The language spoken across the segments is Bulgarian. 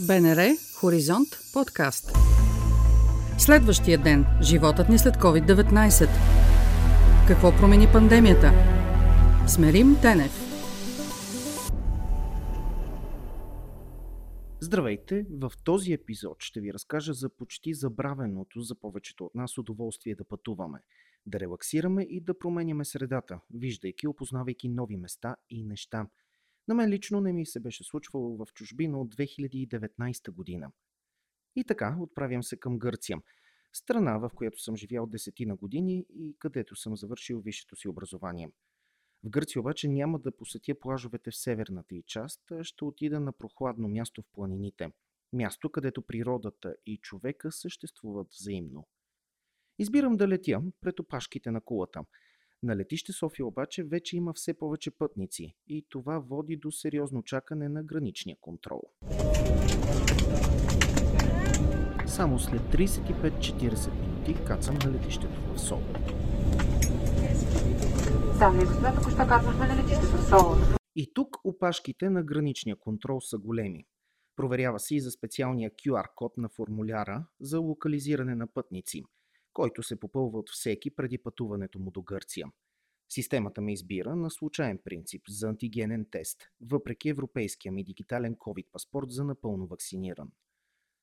БНР Хоризонт подкаст. Следващия ден. Животът ни след COVID-19. Какво промени пандемията? Смерим Тенев. Здравейте! В този епизод ще ви разкажа за почти забравеното за повечето от нас удоволствие да пътуваме, да релаксираме и да променяме средата, виждайки, опознавайки нови места и неща – на мен лично не ми се беше случвало в чужбина от 2019 година. И така, отправям се към Гърция. Страна, в която съм живял десетина години и където съм завършил висшето си образование. В Гърция обаче няма да посетя плажовете в северната и част, ще отида на прохладно място в планините. Място, където природата и човека съществуват взаимно. Избирам да летя пред опашките на кулата – на летище София обаче вече има все повече пътници и това води до сериозно чакане на граничния контрол. Само след 35-40 минути кацам на летището в Соло. Дами и господа, току-що казахме на летището в Соло. И тук опашките на граничния контрол са големи. Проверява се и за специалния QR код на формуляра за локализиране на пътници – който се попълва от всеки преди пътуването му до Гърция. Системата ме избира на случайен принцип за антигенен тест, въпреки европейския ми дигитален COVID паспорт за напълно вакциниран.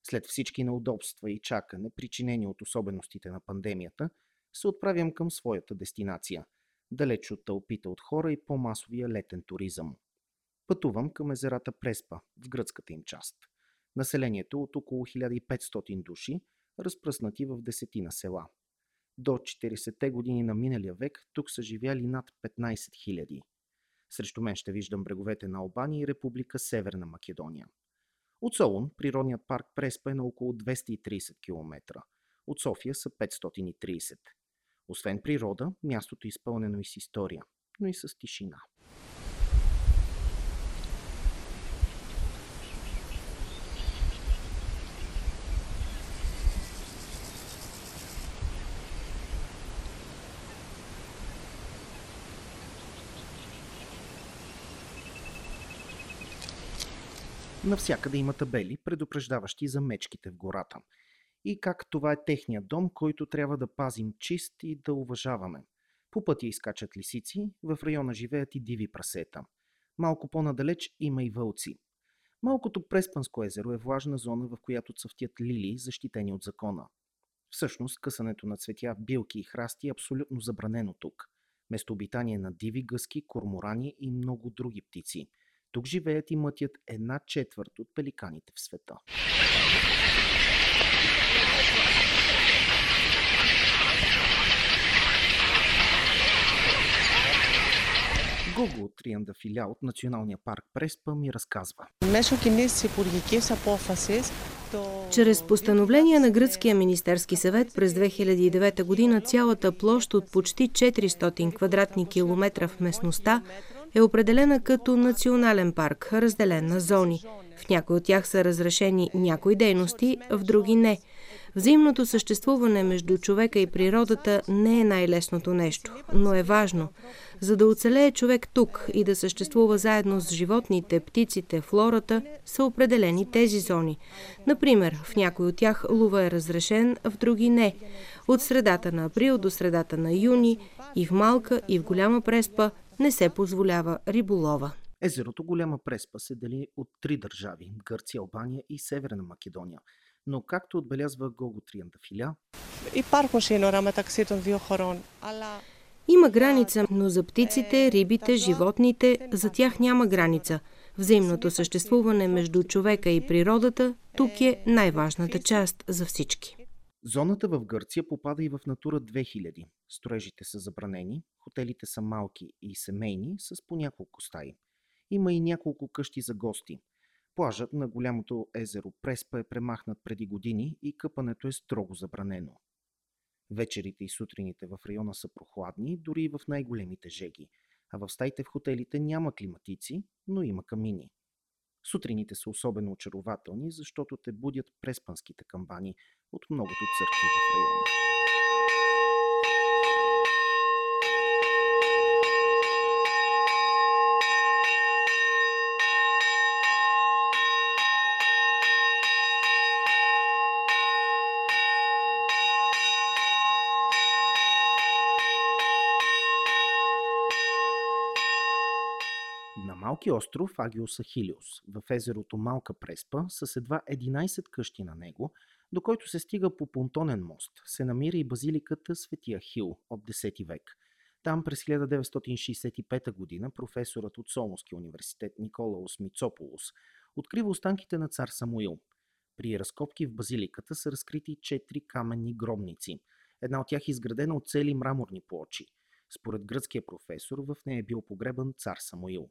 След всички неудобства и чакане, причинени от особеностите на пандемията, се отправям към своята дестинация, далеч от тълпите от хора и по-масовия летен туризъм. Пътувам към езерата Преспа, в гръцката им част. Населението от около 1500 души – разпръснати в десетина села. До 40-те години на миналия век тук са живяли над 15 000. Срещу мен ще виждам бреговете на Албания и Република Северна Македония. От Солун природният парк Преспа е на около 230 км. От София са 530. Освен природа, мястото е изпълнено и с история, но и с тишина. Навсякъде има табели, предупреждаващи за мечките в гората. И как това е техният дом, който трябва да пазим чист и да уважаваме. По пътя изкачат лисици, в района живеят и диви прасета. Малко по-надалеч има и вълци. Малкото Преспанско езеро е влажна зона, в която цъфтят лилии, защитени от закона. Всъщност, късането на цветя, билки и храсти е абсолютно забранено тук. Местообитание на диви гъски, корморани и много други птици – тук живеят и мътят една четвърт от пеликаните в света. Гого Триандафиля от Националния парк Преспа ми разказва. Чрез постановление на Гръцкия министерски съвет през 2009 година цялата площ от почти 400 квадратни километра в местността е определена като национален парк, разделен на зони. В някои от тях са разрешени някои дейности, в други не. Взаимното съществуване между човека и природата не е най-лесното нещо, но е важно. За да оцелее човек тук и да съществува заедно с животните, птиците, флората, са определени тези зони. Например, в някои от тях лува е разрешен, в други не. От средата на април до средата на юни и в малка и в голяма преспа не се позволява риболова. Езерото Голяма Преспа се дели от три държави – Гърция, Албания и Северна Македония. Но както отбелязва Гого Триандафиля, има граница, но за птиците, рибите, животните, за тях няма граница. Взаимното съществуване между човека и природата тук е най-важната част за всички. Зоната в Гърция попада и в Натура 2000. Строежите са забранени, хотелите са малки и семейни с по няколко стаи. Има и няколко къщи за гости. Плажът на голямото езеро Преспа е премахнат преди години и къпането е строго забранено. Вечерите и сутрините в района са прохладни, дори и в най-големите жеги, а в стаите в хотелите няма климатици, но има камини. Сутрините са особено очарователни, защото те будят преспанските камбани от многото църкви в района. Малки остров Агиос Ахилиус в езерото Малка Преспа с едва 11 къщи на него, до който се стига по понтонен мост, се намира и базиликата Светия Хил от 10 век. Там през 1965 г. професорът от Солонския университет Николаус Мицополус открива останките на цар Самуил. При разкопки в базиликата са разкрити четири каменни гробници. Една от тях е изградена от цели мраморни плочи. Според гръцкия професор, в нея е бил погребан цар Самуил.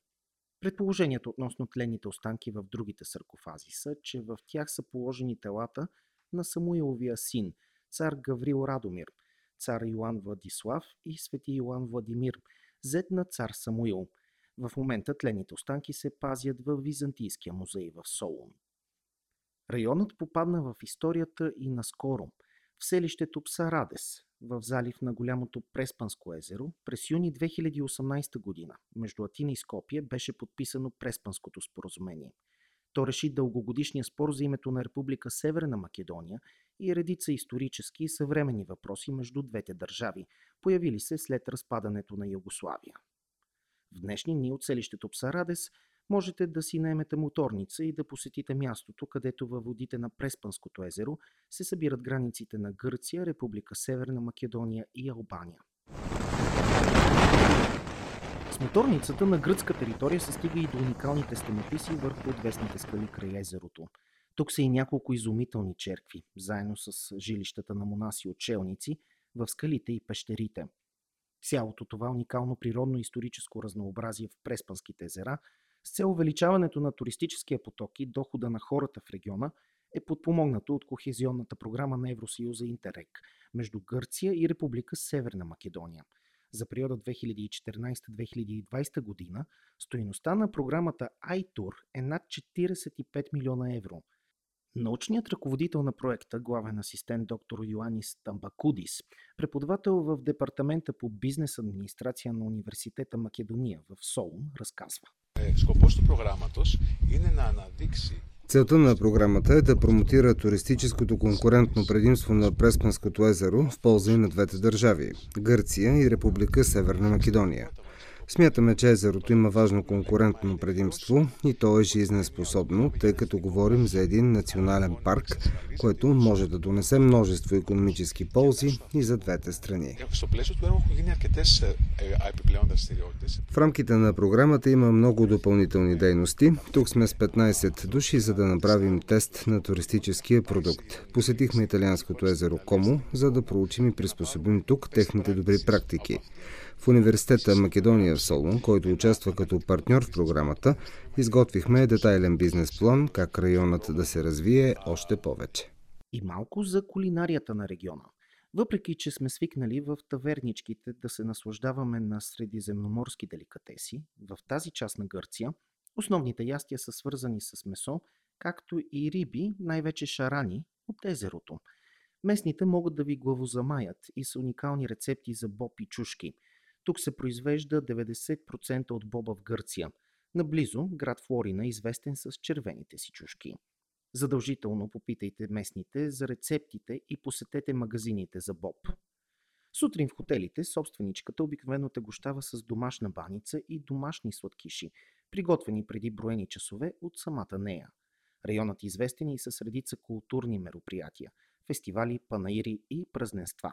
Предположението относно тленните останки в другите саркофази са, че в тях са положени телата на Самуиловия син, цар Гаврил Радомир, цар Йоан Владислав и свети Йоан Владимир, зет на цар Самуил. В момента тлените останки се пазят в Византийския музей в Солун. Районът попадна в историята и наскоро. В селището Псарадес, в залив на голямото Преспанско езеро, през юни 2018 година между Атина и Скопие беше подписано Преспанското споразумение. То реши дългогодишния спор за името на Република Северна Македония и редица исторически и съвремени въпроси между двете държави, появили се след разпадането на Югославия. В днешни дни от селището Псарадес можете да си наемете моторница и да посетите мястото, където във водите на Преспанското езеро се събират границите на Гърция, Република Северна Македония и Албания. С моторницата на гръцка територия се стига и до уникалните стенописи върху отвесните скали край езерото. Тук са и няколко изумителни черкви, заедно с жилищата на монаси отчелници в скалите и пещерите. Цялото това уникално природно историческо разнообразие в Преспанските езера с цел увеличаването на туристическия поток и дохода на хората в региона е подпомогнато от кохезионната програма на Евросъюза Интерек между Гърция и Република Северна Македония. За периода 2014-2020 година стоеността на програмата iTour е над 45 милиона евро. Научният ръководител на проекта, главен асистент доктор Йоанис Тамбакудис, преподавател в Департамента по бизнес администрация на Университета Македония в Солун, разказва. Целта на програмата е да промотира туристическото конкурентно предимство на Преспанското езеро в полза и на двете държави – Гърция и Република Северна Македония. Смятаме, че езерото има важно конкурентно предимство и то е жизнеспособно, тъй като говорим за един национален парк, който може да донесе множество економически ползи и за двете страни. В рамките на програмата има много допълнителни дейности. Тук сме с 15 души, за да направим тест на туристическия продукт. Посетихме италианското езеро Комо, за да проучим и приспособим тук техните добри практики. В университета Македония в Солун, който участва като партньор в програмата, изготвихме детайлен бизнес план как районът да се развие още повече. И малко за кулинарията на региона. Въпреки, че сме свикнали в таверничките да се наслаждаваме на средиземноморски деликатеси, в тази част на Гърция основните ястия са свързани с месо, както и риби, най-вече шарани от езерото. Местните могат да ви главозамаят и са уникални рецепти за боб и чушки – тук се произвежда 90% от боба в Гърция. Наблизо град Флорина е известен с червените си чушки. Задължително попитайте местните за рецептите и посетете магазините за боб. Сутрин в хотелите собственичката обикновено те гощава с домашна баница и домашни сладкиши, приготвени преди броени часове от самата нея. Районът е известен и с редица културни мероприятия – фестивали, панаири и празненства.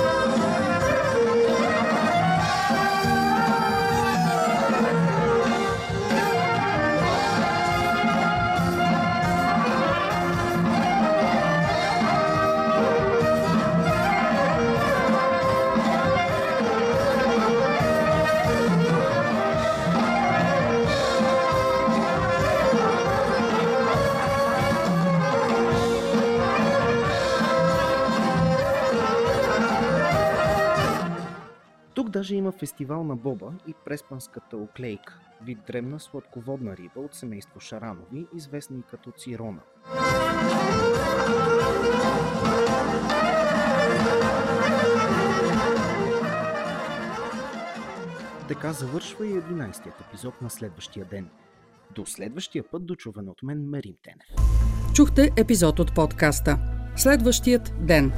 Даже има фестивал на боба и преспанската оклейка, вид древна сладководна риба от семейство Шаранови, известна и като цирона. Така завършва и 11-тият епизод на следващия ден. До следващия път до чуване от мен Мерим Тенев. Чухте епизод от подкаста Следващият ден.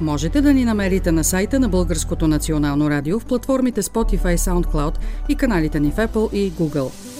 Можете да ни намерите на сайта на Българското национално радио в платформите Spotify, SoundCloud и каналите ни в Apple и Google.